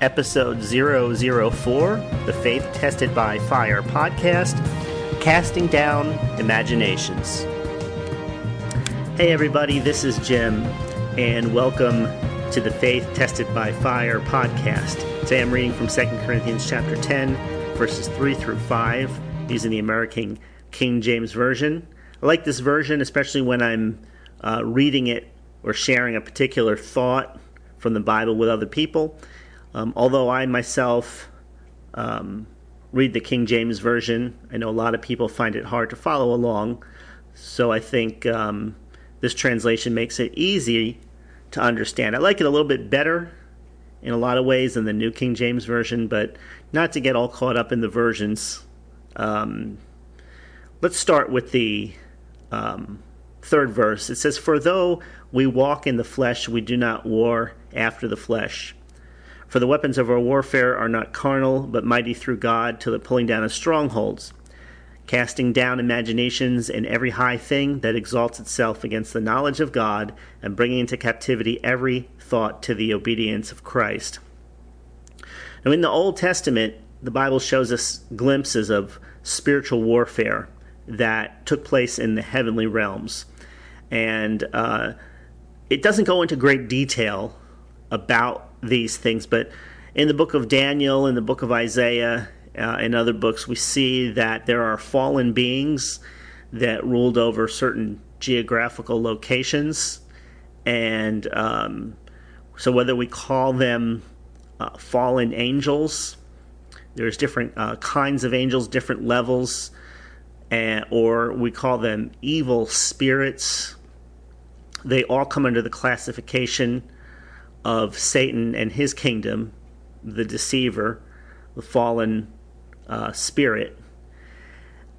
episode 004, the Faith Tested by Fire podcast, Casting Down Imaginations. Hey, everybody, this is Jim, and welcome to the Faith Tested by Fire podcast. Today I'm reading from 2 Corinthians chapter 10, verses 3 through 5, using the American King James Version. I like this version, especially when I'm uh, reading it or sharing a particular thought from the Bible with other people. Um, although I myself um, read the King James Version, I know a lot of people find it hard to follow along. So I think um, this translation makes it easy to understand. I like it a little bit better in a lot of ways than the New King James Version, but not to get all caught up in the versions. Um, let's start with the um, third verse. It says, For though we walk in the flesh, we do not war after the flesh. For the weapons of our warfare are not carnal, but mighty through God to the pulling down of strongholds, casting down imaginations and every high thing that exalts itself against the knowledge of God, and bringing into captivity every thought to the obedience of Christ. Now, in the Old Testament, the Bible shows us glimpses of spiritual warfare that took place in the heavenly realms. And uh, it doesn't go into great detail about these things, but in the book of Daniel, in the book of Isaiah, uh, in other books, we see that there are fallen beings that ruled over certain geographical locations. And um, so, whether we call them uh, fallen angels, there's different uh, kinds of angels, different levels, and, or we call them evil spirits. They all come under the classification of Satan and his kingdom, the deceiver, the fallen uh, spirit.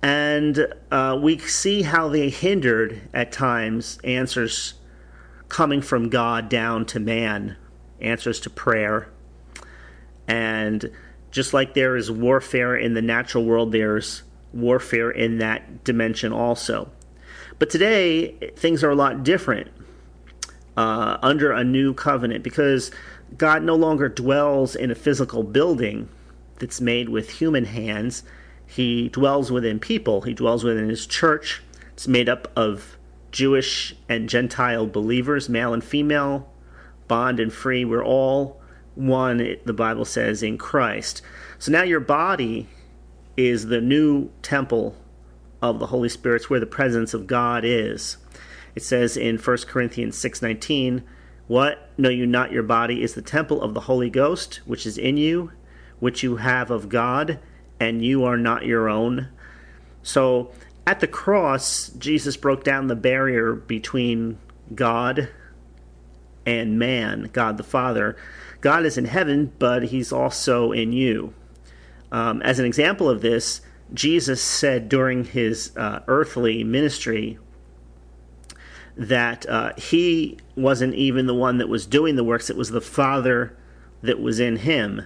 And uh, we see how they hindered at times answers coming from God down to man, answers to prayer. And just like there is warfare in the natural world, there's warfare in that dimension also. But today, things are a lot different uh, under a new covenant because God no longer dwells in a physical building that's made with human hands. He dwells within people, He dwells within His church. It's made up of Jewish and Gentile believers, male and female, bond and free. We're all one, the Bible says, in Christ. So now your body is the new temple of the Holy Spirit, it's where the presence of God is. It says in 1 Corinthians 6:19, "What know you not your body is the temple of the Holy Ghost, which is in you, which you have of God, and you are not your own." So, at the cross, Jesus broke down the barrier between God and man, God the Father. God is in heaven, but he's also in you. Um, as an example of this, Jesus said during his uh, earthly ministry that uh, he wasn't even the one that was doing the works, it was the Father that was in him.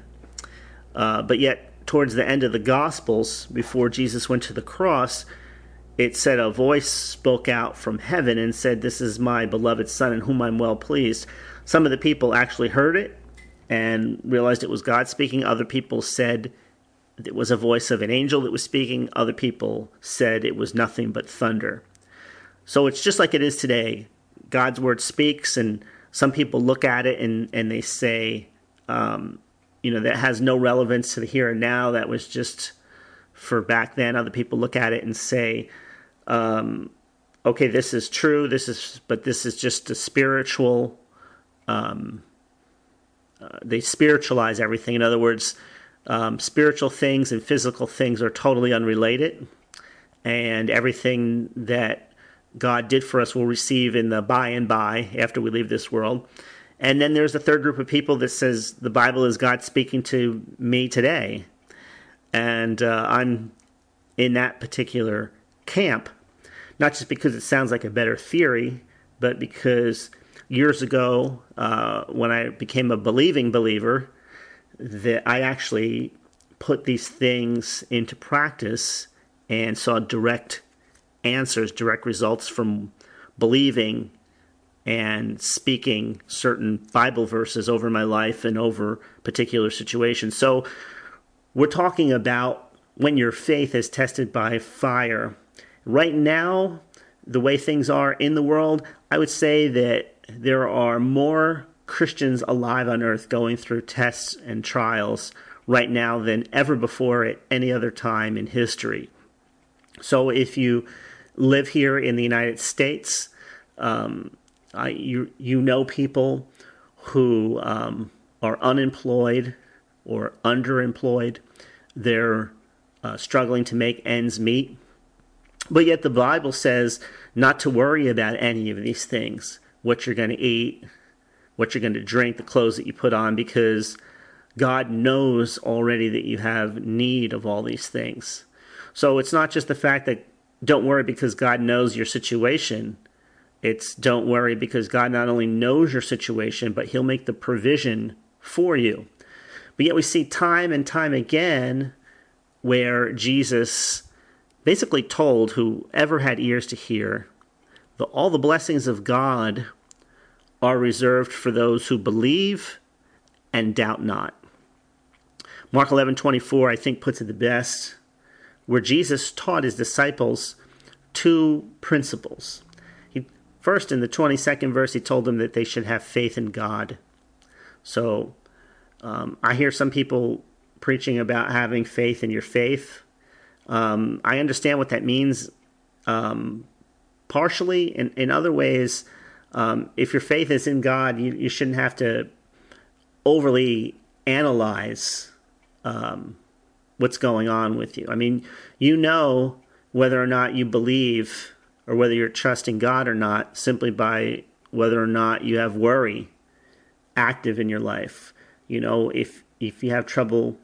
Uh, but yet, towards the end of the Gospels, before Jesus went to the cross, it said a voice spoke out from heaven and said, This is my beloved Son in whom I'm well pleased. Some of the people actually heard it and realized it was God speaking. Other people said it was a voice of an angel that was speaking. Other people said it was nothing but thunder. So it's just like it is today. God's word speaks, and some people look at it and, and they say, um, you know, that has no relevance to the here and now. That was just for back then. Other people look at it and say, um, okay, this is true. This is, but this is just a spiritual. Um, uh, they spiritualize everything. In other words, um, spiritual things and physical things are totally unrelated, and everything that God did for us will receive in the by and by after we leave this world. And then there's a third group of people that says the Bible is God speaking to me today. And uh, I'm in that particular camp, not just because it sounds like a better theory, but because years ago, uh, when I became a believing believer, that I actually put these things into practice and saw direct answers, direct results from believing and speaking certain Bible verses over my life and over particular situations. So we're talking about when your faith is tested by fire. Right now, the way things are in the world, I would say that there are more Christians alive on earth going through tests and trials right now than ever before at any other time in history. So if you live here in the United States, um, I, you you know people who um, are unemployed or underemployed. They're uh, struggling to make ends meet. But yet the Bible says not to worry about any of these things what you're going to eat, what you're going to drink, the clothes that you put on, because God knows already that you have need of all these things. So it's not just the fact that don't worry because God knows your situation. It's don't worry because God not only knows your situation, but He'll make the provision for you. But yet we see time and time again where Jesus basically told whoever had ears to hear that all the blessings of God are reserved for those who believe and doubt not. Mark 11:24 I think puts it the best where Jesus taught his disciples two principles. He first in the 22nd verse he told them that they should have faith in God. So um, I hear some people preaching about having faith in your faith. Um, I understand what that means um, partially. In, in other ways, um, if your faith is in God, you, you shouldn't have to overly analyze um, what's going on with you. I mean, you know whether or not you believe or whether you're trusting God or not simply by whether or not you have worry active in your life. You know, if if you have trouble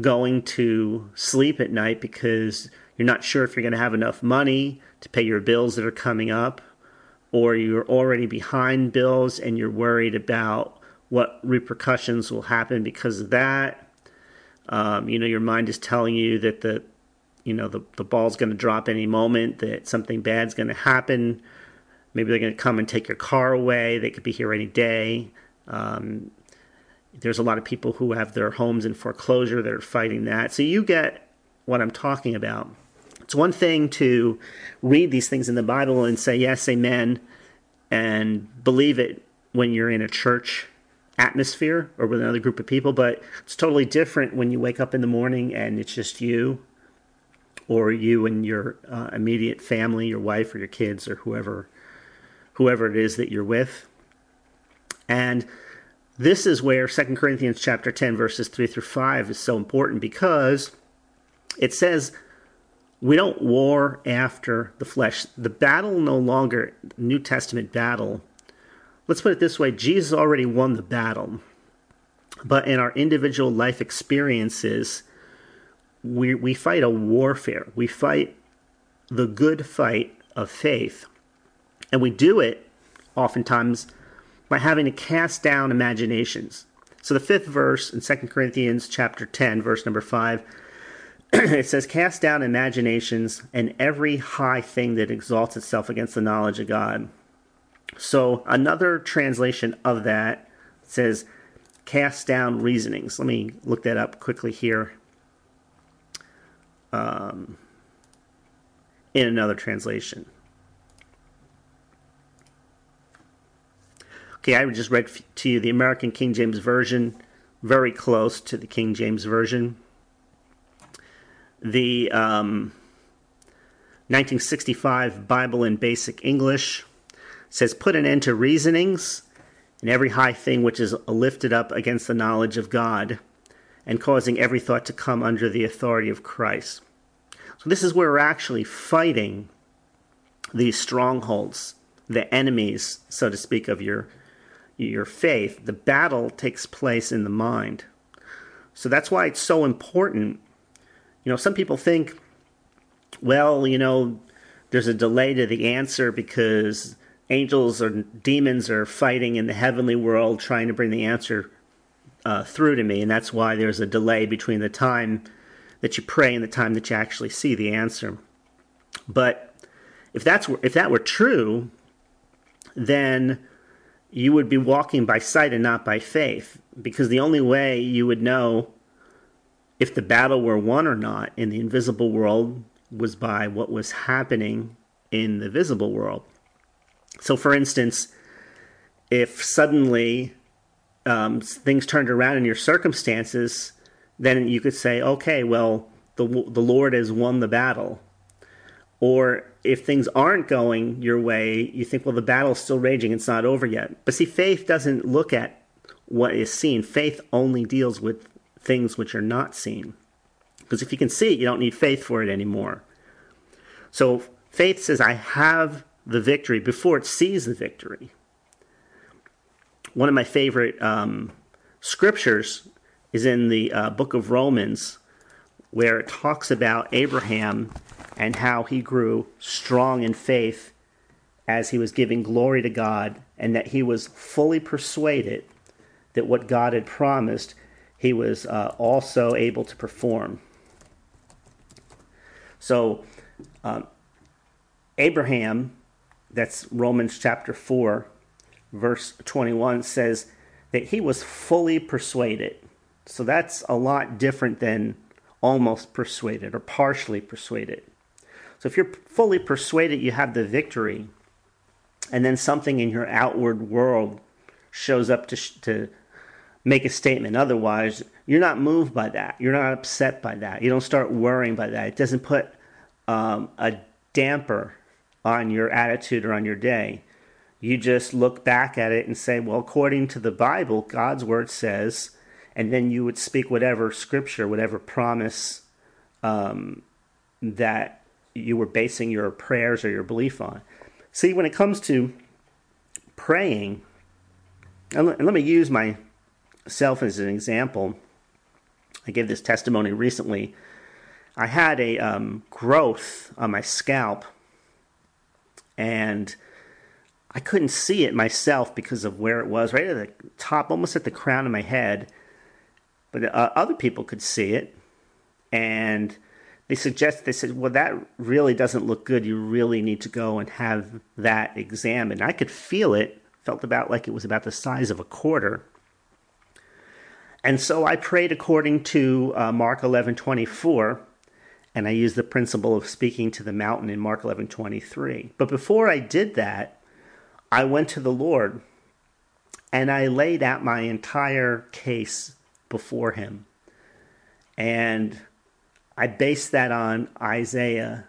going to sleep at night because you're not sure if you're going to have enough money to pay your bills that are coming up, or you're already behind bills and you're worried about what repercussions will happen because of that. Um, you know, your mind is telling you that the, you know, the, the ball's going to drop any moment, that something bad's going to happen. Maybe they're going to come and take your car away. They could be here any day. Um, there's a lot of people who have their homes in foreclosure that are fighting that. So you get what I'm talking about. It's one thing to read these things in the Bible and say, yes, amen, and believe it when you're in a church atmosphere or with another group of people, but it's totally different when you wake up in the morning and it's just you or you and your uh, immediate family, your wife or your kids or whoever whoever it is that you're with. And this is where 2 Corinthians chapter 10 verses 3 through 5 is so important because it says we don't war after the flesh. The battle no longer, New Testament battle. Let's put it this way Jesus already won the battle. But in our individual life experiences, we, we fight a warfare. We fight the good fight of faith. And we do it oftentimes by having to cast down imaginations. So the fifth verse in 2 Corinthians chapter 10, verse number 5 it says, Cast down imaginations and every high thing that exalts itself against the knowledge of God. So another translation of that says, Cast down reasonings. Let me look that up quickly here. Um, in another translation. Okay, I just read to you the American King James Version, very close to the King James Version the um, 1965 Bible in Basic English says, Put an end to reasonings and every high thing which is lifted up against the knowledge of God, and causing every thought to come under the authority of Christ. So, this is where we're actually fighting these strongholds, the enemies, so to speak, of your, your faith. The battle takes place in the mind. So, that's why it's so important you know, some people think, well, you know, there's a delay to the answer because angels or demons are fighting in the heavenly world trying to bring the answer uh, through to me, and that's why there's a delay between the time that you pray and the time that you actually see the answer. But if that's if that were true, then you would be walking by sight and not by faith, because the only way you would know if the battle were won or not in the invisible world was by what was happening in the visible world. So, for instance, if suddenly um, things turned around in your circumstances, then you could say, okay, well, the, the Lord has won the battle. Or if things aren't going your way, you think, well, the battle's still raging, it's not over yet. But see, faith doesn't look at what is seen, faith only deals with things which are not seen. Because if you can see it, you don't need faith for it anymore. So faith says, I have the victory before it sees the victory. One of my favorite um, scriptures is in the uh, book of Romans, where it talks about Abraham and how he grew strong in faith as he was giving glory to God, and that he was fully persuaded that what God had promised, he was uh, also able to perform. So, um, Abraham, that's Romans chapter 4, verse 21, says that he was fully persuaded. So that's a lot different than almost persuaded or partially persuaded. So if you're fully persuaded you have the victory, and then something in your outward world shows up to, to make a statement. Otherwise, you're not moved by that. You're not upset by that. You don't start worrying by that. It doesn't put um, a damper on your attitude or on your day. You just look back at it and say, well, according to the Bible, God's word says, and then you would speak whatever scripture, whatever promise um, that you were basing your prayers or your belief on. See, when it comes to praying, and let, me use myself as an example. I gave this testimony recently. I had a um, growth on my scalp and I couldn't see it myself because of where it was, right at the top, almost at the crown of my head. But uh, other people could see it, and they suggest they said, "Well, that really doesn't look good. You really need to go and have that examined." I could feel it; felt about like it was about the size of a quarter. And so I prayed according to uh, Mark eleven twenty four and I used the principle of speaking to the mountain in Mark 11:23. But before I did that, I went to the Lord and I laid out my entire case before him. And I based that on Isaiah,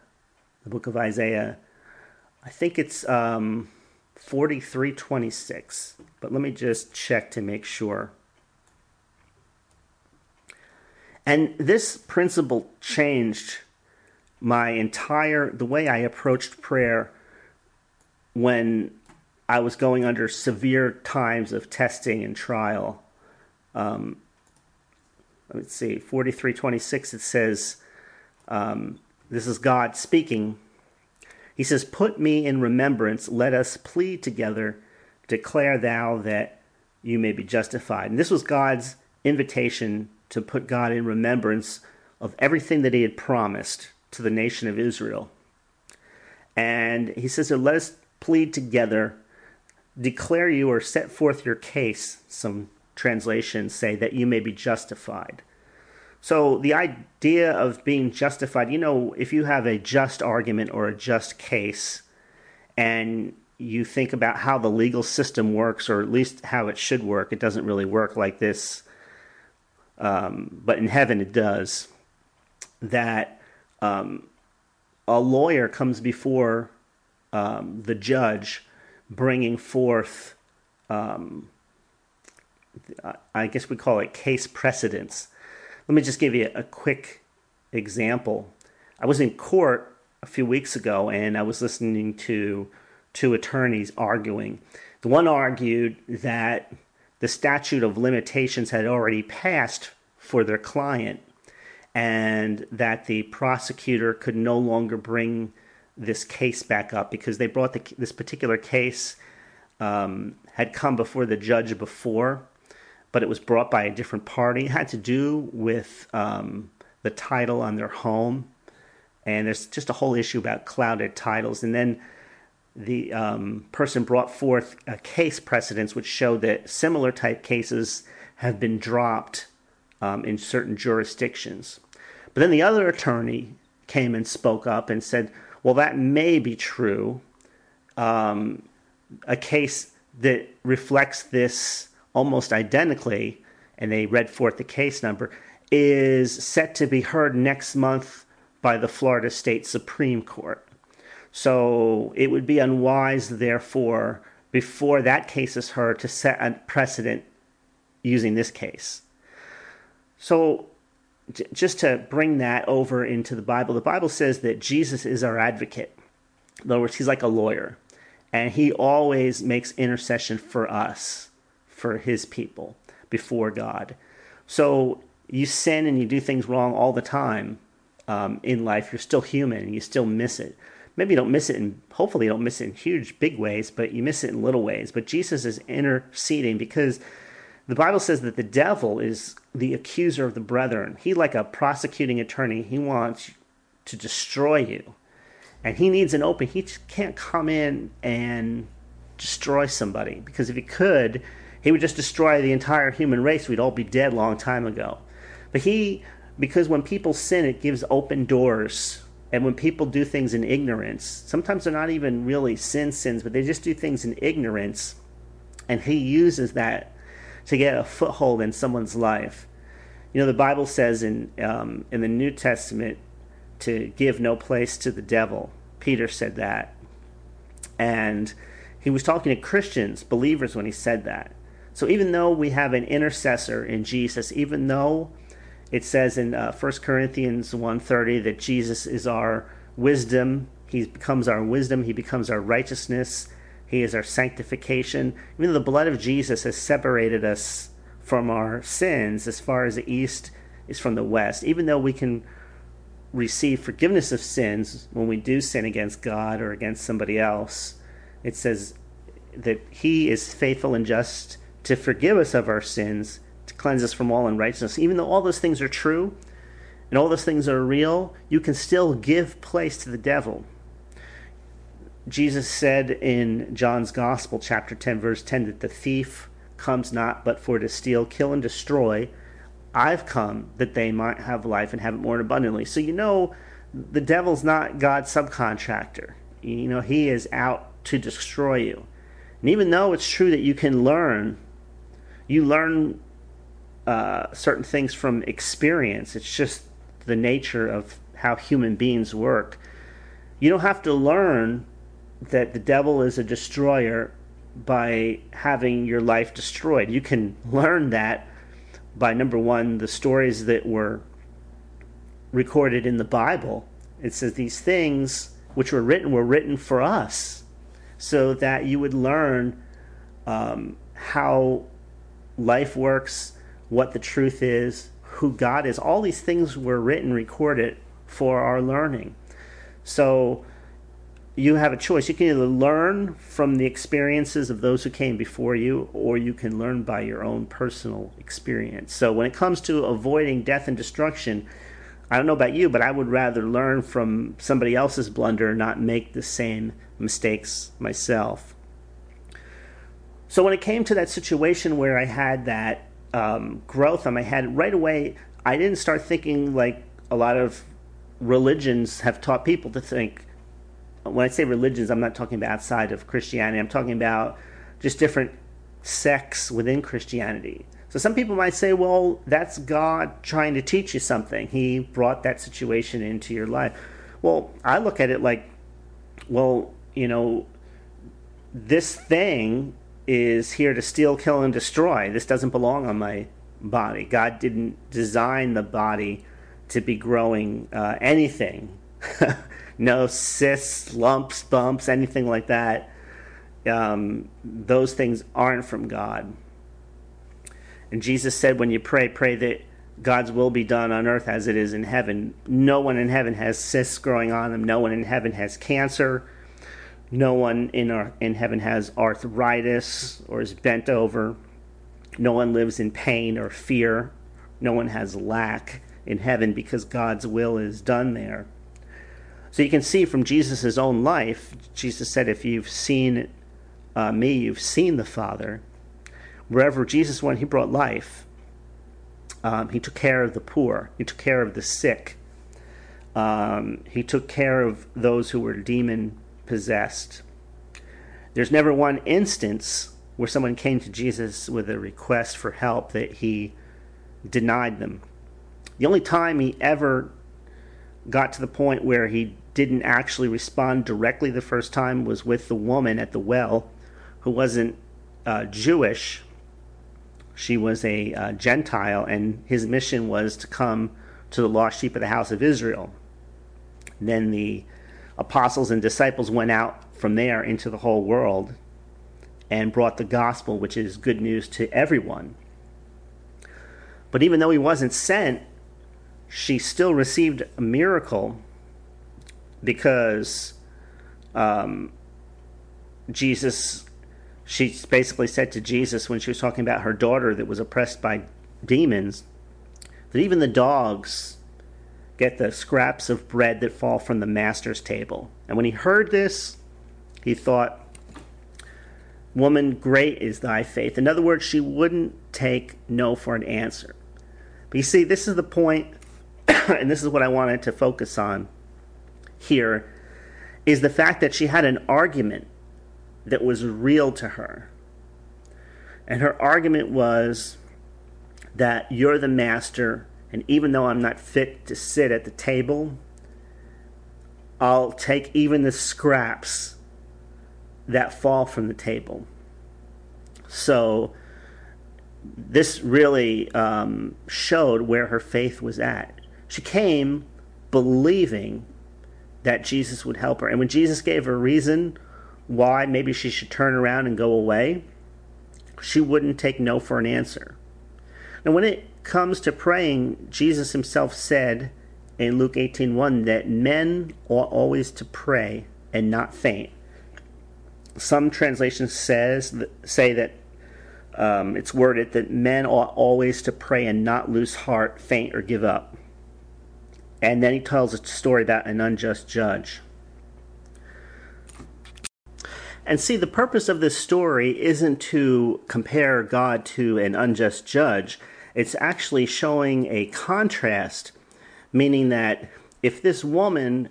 the book of Isaiah. I think it's um, 43:26. But let me just check to make sure. And this principle changed my entire the way I approached prayer when I was going under severe times of testing and trial. Um, let's see, 4326, it says, um, this is God speaking. He says, Put me in remembrance, let us plead together, declare thou that you may be justified. And this was God's invitation to put God in remembrance of everything that he had promised to the nation of Israel. And he says, so let us plead together, declare you or set forth your case, some translations say, that you may be justified. So the idea of being justified, you know, if you have a just argument or a just case, and you think about how the legal system works, or at least how it should work, it doesn't really work like this um, but in heaven it does, that um, a lawyer comes before um, the judge bringing forth, um, I guess we call it case precedents. Let me just give you a quick example. I was in court a few weeks ago and I was listening to two attorneys arguing. The one argued that the statute of limitations had already passed for their client and that the prosecutor could no longer bring this case back up because they brought the, this particular case um, had come before the judge before, but it was brought by a different party. It had to do with um, the title on their home, and there's just a whole issue about clouded titles. And then the um, person brought forth a case precedents which show that similar type cases have been dropped um, in certain jurisdictions. But then the other attorney came and spoke up and said, well, that may be true. Um, a case that reflects this almost identically, and they read forth the case number, is set to be heard next month by the Florida State Supreme Court. So it would be unwise, therefore, before that case is heard, to set a precedent using this case. So, just to bring that over into the Bible, the Bible says that Jesus is our advocate. In other words, he's like a lawyer, and he always makes intercession for us, for his people, before God. So, you sin and you do things wrong all the time um, in life. You're still human and you still miss it. Maybe you don't miss it, and hopefully you don't miss it in huge, big ways, but you miss it in little ways. But Jesus is interceding because the Bible says that the devil is the accuser of the brethren. He, like a prosecuting attorney, he wants to destroy you. And he needs an open. He can't come in and destroy somebody because if he could, he would just destroy the entire human race. We'd all be dead long time ago. But he, because when people sin, it gives open doors. And when people do things in ignorance, sometimes they're not even really sin sins, but they just do things in ignorance. And he uses that to get a foothold in someone's life. You know, the Bible says in um, in the New Testament to give no place to the devil. Peter said that, and he was talking to Christians, believers, when he said that. So even though we have an intercessor in Jesus, even though it says in uh, 1 Corinthians 1:30 that Jesus is our wisdom, he becomes our wisdom, he becomes our righteousness, he is our sanctification. Even though the blood of Jesus has separated us from our sins as far as the east is from the west, even though we can receive forgiveness of sins when we do sin against God or against somebody else, it says that He is faithful and just to forgive us of our sins, cleanse us from all unrighteousness. Even though all those things are true and all those things are real, you can still give place to the devil. Jesus said in John's Gospel, chapter 10, verse 10, that the thief comes not but for to steal, kill, and destroy. I've come that they might have life and have it more abundantly. So you know the devil's not God's subcontractor. You know, he is out to destroy you. And even though it's true that you can learn, you learn uh, certain things from experience. It's just the nature of how human beings work. You don't have to learn that the devil is a destroyer by having your life destroyed. You can learn that by number one, the stories that were recorded in the Bible. It says these things which were written were written for us so that you would learn um, how life works, what the truth is, who God is. All these things were written, recorded for our learning. So, you have a choice. You can either learn from the experiences of those who came before you, or you can learn by your own personal experience. So, when it comes to avoiding death and destruction, I don't know about you, but I would rather learn from somebody else's blunder, not make the same mistakes myself. So, when it came to that situation where I had that um, growth on my head, right away, I didn't start thinking like a lot of religions have taught people to think when I say religions, I'm not talking about outside of Christianity. I'm talking about just different sects within Christianity. So some people might say, well, that's God trying to teach you something. He brought that situation into your life. Well, I look at it like, well, you know, this thing is here to steal, kill, and destroy. This doesn't belong on my body. God didn't design the body to be growing uh, anything. no cysts, lumps, bumps, anything like that. Um, those things aren't from God. And Jesus said, when you pray, pray that God's will be done on earth as it is in heaven. No one in heaven has cysts growing on them. No one in heaven has cancer. No one in, our, in heaven has arthritis or is bent over. No one lives in pain or fear. No one has lack in heaven because God's will is done there. So you can see from Jesus' own life, Jesus said, If you've seen uh, me, you've seen the Father. Wherever Jesus went, he brought life. Um, he took care of the poor, he took care of the sick, um, he took care of those who were demon possessed. There's never one instance where someone came to Jesus with a request for help that he denied them. The only time he ever got to the point where he didn't actually respond directly the first time was with the woman at the well who wasn't uh, Jewish. She was a uh, Gentile, and his mission was to come to the lost sheep of the house of Israel. And then the apostles and disciples went out from there into the whole world and brought the gospel, which is good news to everyone. But even though he wasn't sent, she still received a miracle because um, Jesus, she basically said to Jesus when she was talking about her daughter that was oppressed by demons, that even the dogs get the scraps of bread that fall from the master's table. And when he heard this, he thought, Woman, great is thy faith. In other words, she wouldn't take no for an answer. But you see, this is the point, and this is what I wanted to focus on here, is the fact that she had an argument that was real to her. And her argument was that you're the master, and even though I'm not fit to sit at the table, I'll take even the scraps that fall from the table. So this really um, showed where her faith was at. She came believing that Jesus would help her. And when Jesus gave her a reason why maybe she should turn around and go away, she wouldn't take no for an answer. Now, when it comes to praying, Jesus himself said in Luke 18:1 that men ought always to pray and not faint some translations says say that um, it's worded that men ought always to pray and not lose heart, faint, or give up. And then he tells a story about an unjust judge. And see, the purpose of this story isn't to compare God to an unjust judge. It's actually showing a contrast, meaning that if this woman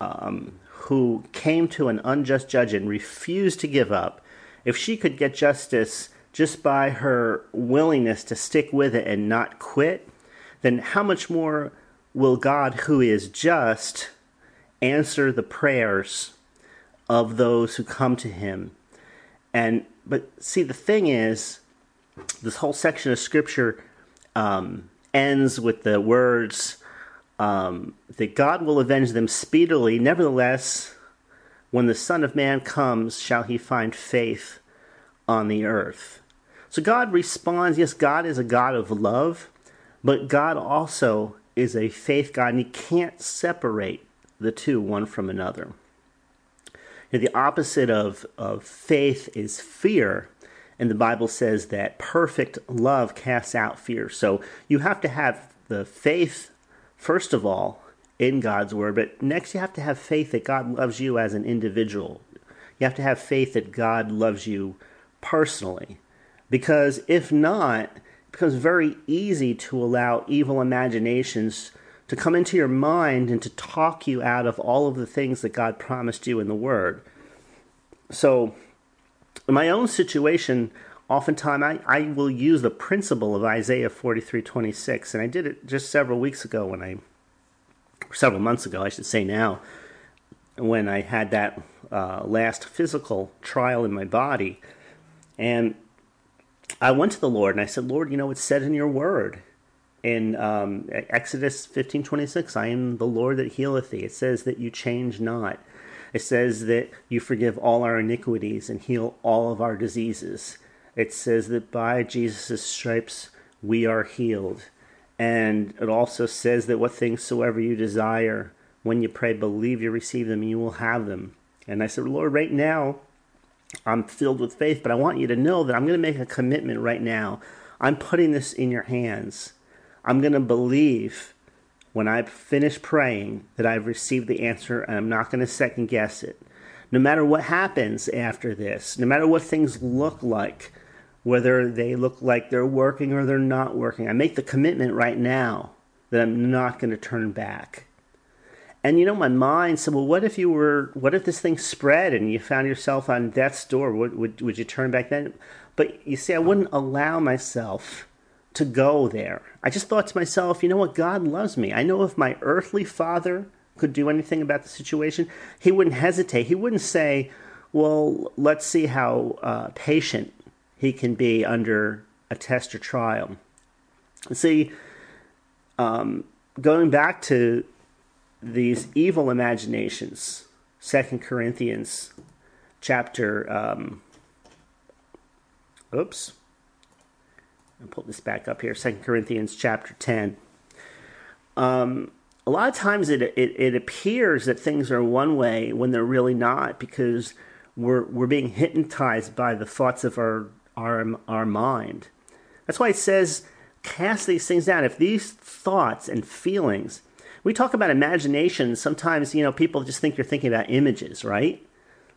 um, who came to an unjust judge and refused to give up, if she could get justice just by her willingness to stick with it and not quit, then how much more will God, who is just, answer the prayers of those who come to him? And but see, the thing is, this whole section of scripture um, ends with the words um, that God will avenge them speedily. Nevertheless, when the Son of Man comes, shall he find faith on the earth? So God responds yes, God is a God of love, but God also is a faith God, and he can't separate the two one from another. the opposite of, of faith is fear. And the Bible says that perfect love casts out fear. So you have to have the faith first of all, in God's word, but next you have to have faith that God loves you as an individual. You have to have faith that God loves you personally. Because if not, it becomes very easy to allow evil imaginations to come into your mind and to talk you out of all of the things that God promised you in the Word. So, in my own situation, oftentimes I, I will use the principle of Isaiah 43 26, and I did it just several weeks ago when I, several months ago, I should say now, when I had that uh, last physical trial in my body. And I went to the Lord and I said, Lord, you know, it's said in your word in um, Exodus 15 26, I am the Lord that healeth thee. It says that you change not. It says that you forgive all our iniquities and heal all of our diseases it says that by Jesus' stripes we are healed. And it also says that what things soever you desire, when you pray, believe you receive them and you will have them. And I said, Lord, right now, I'm filled with faith, but I want you to know that I'm going to make a commitment right now. I'm putting this in your hands. I'm going to believe when I've finished praying that I've received the answer and I'm not going to second guess it. No matter what happens after this, no matter what things look like, whether they look like they're working or they're not working, I make the commitment right now that I'm not going to turn back. And you know, my mind said, well, what if you were, what if this thing spread and you found yourself on death's door? Would, would, would you turn back then? But you see, I wouldn't allow myself to go there. I just thought to myself, you know what? God loves me. I know if my earthly father could do anything about the situation, he wouldn't hesitate. He wouldn't say, well, let's see how uh, patient he can be under a test or trial. See, um, going back to these evil imaginations. Second Corinthians chapter um, oops. I'll pull this back up here. Second Corinthians chapter 10. Um, a lot of times it, it, it appears that things are one way when they're really not because we're, we're being hypnotized by the thoughts of our, our, our mind. That's why it says, cast these things down. If these thoughts and feelings we talk about imagination. Sometimes, you know, people just think you're thinking about images, right?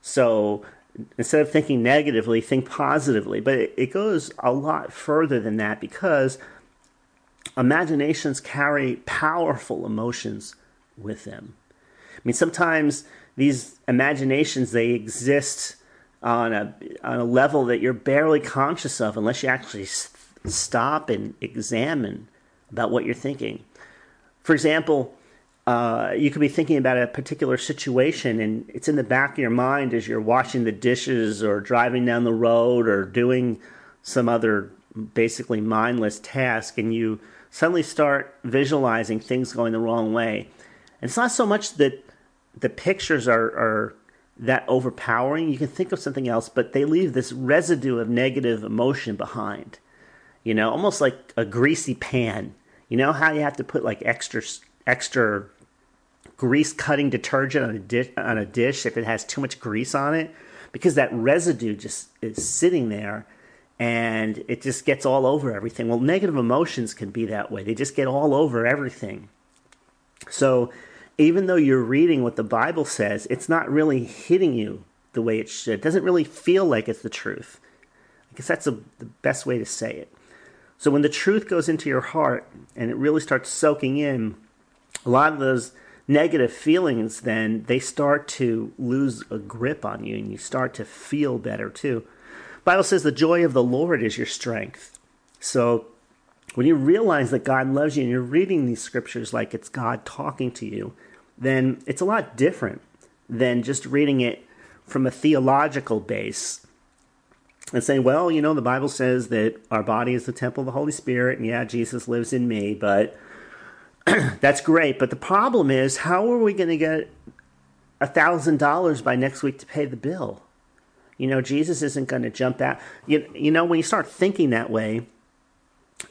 So instead of thinking negatively, think positively. But it, goes a lot further than that because imaginations carry powerful emotions with them. I mean, sometimes these imaginations they exist on a on a level that you're barely conscious of unless you actually stop and examine about what you're thinking. For example, uh, you could be thinking about a particular situation and it's in the back of your mind as you're washing the dishes or driving down the road or doing some other basically mindless task and you suddenly start visualizing things going the wrong way. And it's not so much that the pictures are, are that overpowering. You can think of something else, but they leave this residue of negative emotion behind. You know, almost like a greasy pan you know how you have to put like extra extra grease cutting detergent on a dish on a dish if it has too much grease on it because that residue just is sitting there and it just gets all over everything. Well, negative emotions can be that way. They just get all over everything. So, even though you're reading what the Bible says, it's not really hitting you the way it should. It doesn't really feel like it's the truth. I guess that's a, the best way to say it. So when the truth goes into your heart and it really starts soaking in, a lot of those negative feelings then they start to lose a grip on you and you start to feel better too. Bible says the joy of the Lord is your strength. So when you realize that God loves you and you're reading these scriptures like it's God talking to you, then it's a lot different than just reading it from a theological base and saying, well, you know, the Bible says that our body is the temple of the Holy Spirit, and yeah, Jesus lives in me, but that's great. But the problem is, how are we going to get a thousand dollars by next week to pay the bill? You know, Jesus isn't going to jump out. You, you know, when you start thinking that way,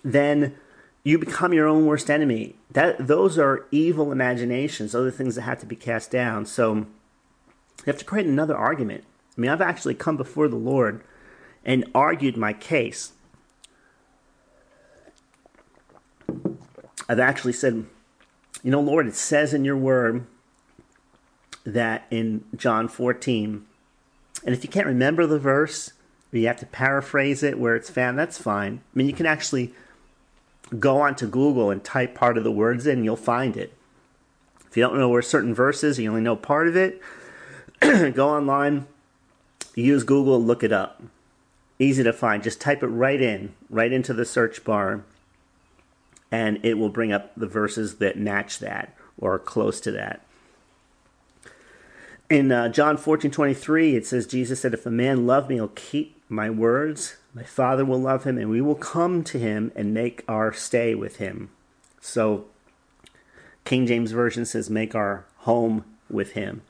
then you become your own worst enemy. That those are evil imaginations. Those are things that have to be cast down. So you have to create another argument. I mean, I've actually come before the Lord and argued my case. I've actually said, you know, Lord, it says in your word that in John 14, and if you can't remember the verse, you have to paraphrase it where it's found, that's fine. I mean, you can actually go onto Google and type part of the words in, you'll find it. If you don't know where certain verses, you only know part of it, go online, use Google, look it up easy to find. Just type it right in, right into the search bar, and it will bring up the verses that match that or close to that. In uh, John 14 23, it says, Jesus said, If a man love me, he'll keep my words. My Father will love him, and we will come to him and make our stay with him. So, King James Version says, Make our home with him.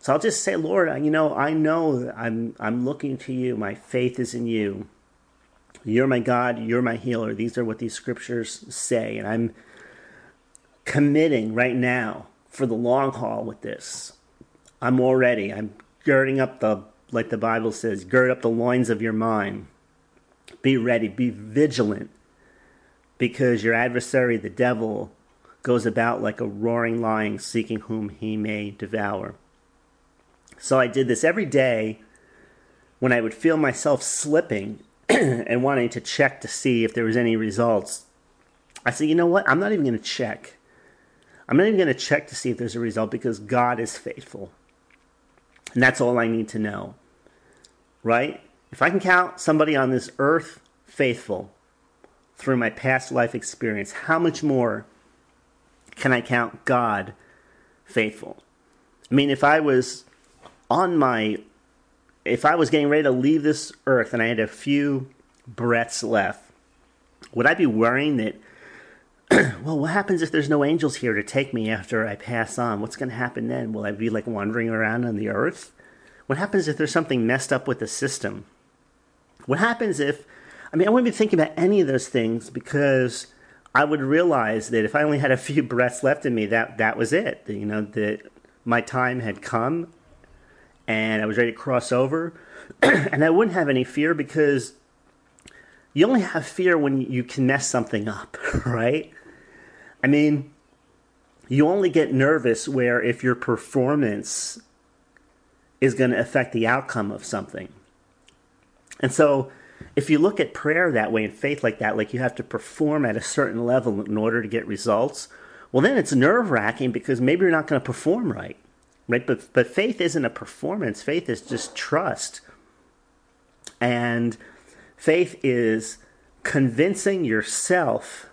So I'll just say, Lord, you know, I know I'm I'm looking to you. My faith is in you. You're my God, you're my healer. These are what these scriptures say, and I'm committing right now for the long haul with this. I'm already. I'm girding up the like the Bible says, gird up the loins of your mind. Be ready, be vigilant because your adversary, the devil, goes about like a roaring lion seeking whom he may devour. So I did this every day when I would feel myself slipping and wanting to check to see if there was any results. I said, you know what? I'm not even going to check. I'm not even going to check to see if there's a result because God is faithful. And that's all I need to know. Right? If I can count somebody on this earth faithful through my past life experience, how much more can I count God faithful? I mean, if I was on my, if I was getting ready to leave this earth and I had a few breaths left, would I be worrying that, well, what happens if there's no angels here to take me after I pass on? What's going to happen then? Will I be like wandering around on the earth? What happens if there's something messed up with the system? What happens if, I mean, I wouldn't be thinking about any of those things because I would realize that if I only had a few breaths left in me, that that was it. You know that my time had come, and I was ready to cross over, and I wouldn't have any fear because you only have fear when you can mess something up, right? I mean, you only get nervous where if your performance is going to affect the outcome of something. And so if you look at prayer that way and faith like that, like you have to perform at a certain level in order to get results, well, then it's nerve wracking because maybe you're not going to perform right, right? But but faith isn't a performance. Faith is just trust, and faith is convincing yourself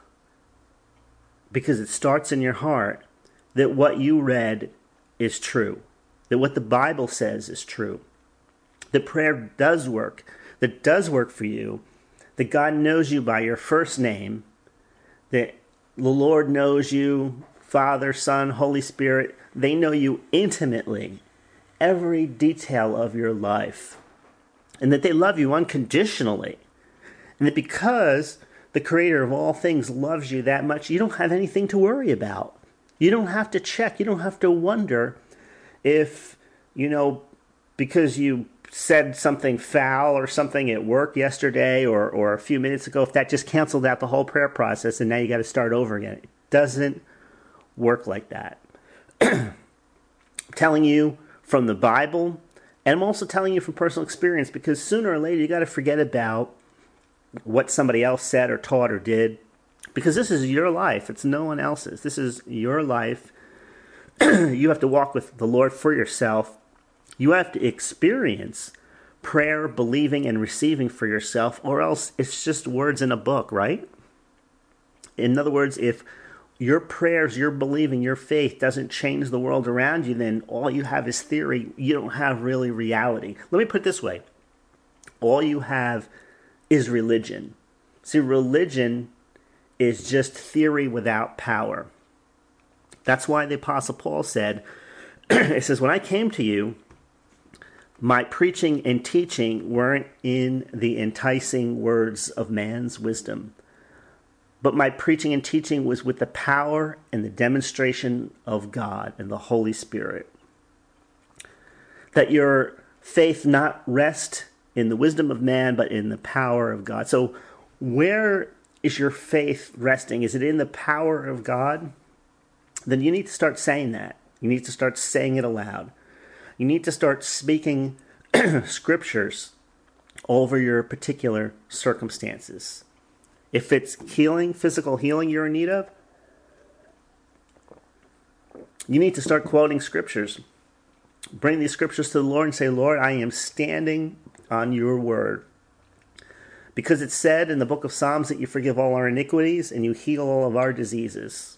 because it starts in your heart that what you read is true, that what the Bible says is true, that prayer does work that does work for you, that God knows you by your first name, that the Lord knows you, Father, Son, Holy Spirit, they know you intimately, every detail of your life, and that they love you unconditionally. And that because the Creator of all things loves you that much, you don't have anything to worry about. You don't have to check, you don't have to wonder if, you know, because you said something foul or something at work yesterday or, or a few minutes ago, if that just canceled out the whole prayer process and now you got to start over again. It doesn't work like that. Telling you from the Bible, and I'm also telling you from personal experience because sooner or later you got to forget about what somebody else said or taught or did because this is your life. It's no one else's. This is your life. you have to walk with the Lord for yourself you have to experience prayer, believing, and receiving for yourself, or else it's just words in a book, right? In other words, if your prayers, your believing, your faith doesn't change the world around you, then all you have is theory. You don't have really reality. Let me put this way all you have is religion. See, religion is just theory without power. That's why the Apostle Paul said, it says, When I came to you, my preaching and teaching weren't in the enticing words of man's wisdom, but my preaching and teaching was with the power and the demonstration of God and the Holy Spirit. That your faith not rest in the wisdom of man, but in the power of God. So, where is your faith resting? Is it in the power of God? Then you need to start saying that. You need to start saying it aloud. You need to start speaking scriptures over your particular circumstances. If it's healing, physical healing you're in need of, you need to start quoting scriptures. Bring these scriptures to the Lord and say, Lord, I am standing on your word. Because it's said in the book of Psalms that you forgive all our iniquities and you heal all of our diseases.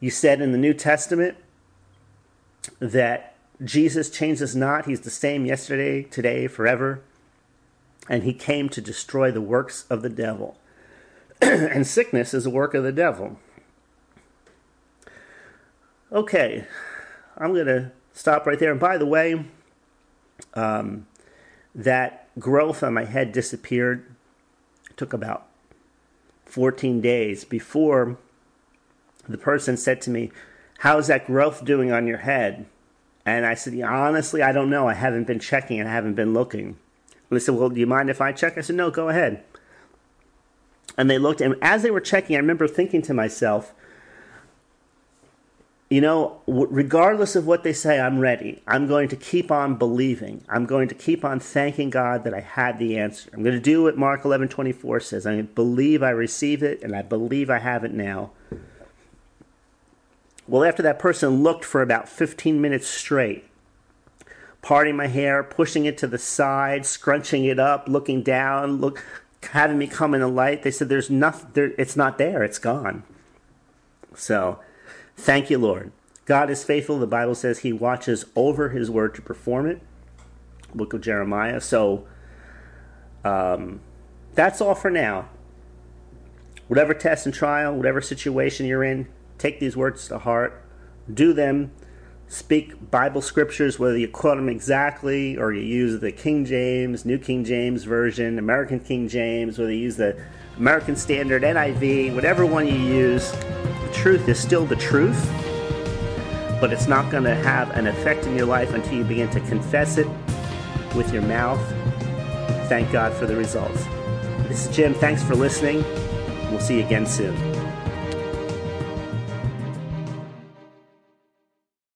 You said in the New Testament that Jesus changes not. He's the same yesterday, today, forever. And he came to destroy the works of the devil. and sickness is a work of the devil. Okay, I'm going to stop right there. And by the way, um, that growth on my head disappeared. It took about 14 days before the person said to me, how's that growth doing on your head? And I said, honestly, I don't know. I haven't been checking and I haven't been looking. And they said, well, do you mind if I check? I said, no, go ahead. And they looked, and as they were checking, I remember thinking to myself, you know, regardless of what they say, I'm ready. I'm going to keep on believing. I'm going to keep on thanking God that I had the answer. I'm going to do what Mark 11 24 says. I believe I received it, and I believe I have it now. Well, after that person looked for about 15 minutes straight, parting my hair, pushing it to the side, scrunching it up, looking down, look, having me come in the light, they said, "There's nothing. There, it's not there. It's gone." So Thank you, Lord. God is faithful. The Bible says he watches over his word to perform it. Book of Jeremiah. So um, that's all for now. Whatever test and trial, whatever situation you're in, take these words to heart. Do them. Speak Bible scriptures, whether you quote them exactly or you use the King James, New King James Version, American King James, whether you use the American Standard, NIV, whatever one you use the truth is still the truth, but it's not going to have an effect in your life until you begin to confess it with your mouth. Thank God for the results. This is Jim. Thanks for listening. We'll see you again soon.